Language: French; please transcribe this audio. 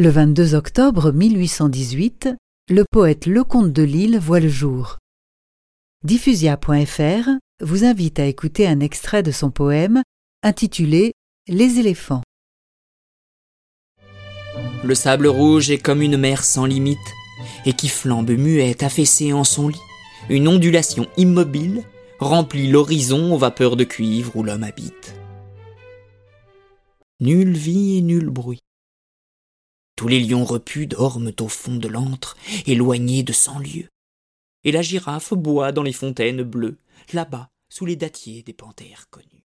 Le 22 octobre 1818, le poète Lecomte de Lille voit le jour. Diffusia.fr vous invite à écouter un extrait de son poème intitulé Les éléphants. Le sable rouge est comme une mer sans limite, et qui flambe muette, affaissée en son lit. Une ondulation immobile remplit l'horizon aux vapeurs de cuivre où l'homme habite. Nulle vie et nul bruit. Tous les lions repus dorment au fond de l'antre, éloignés de cent lieues. Et la girafe boit dans les fontaines bleues, là-bas, sous les dattiers des panthères connues.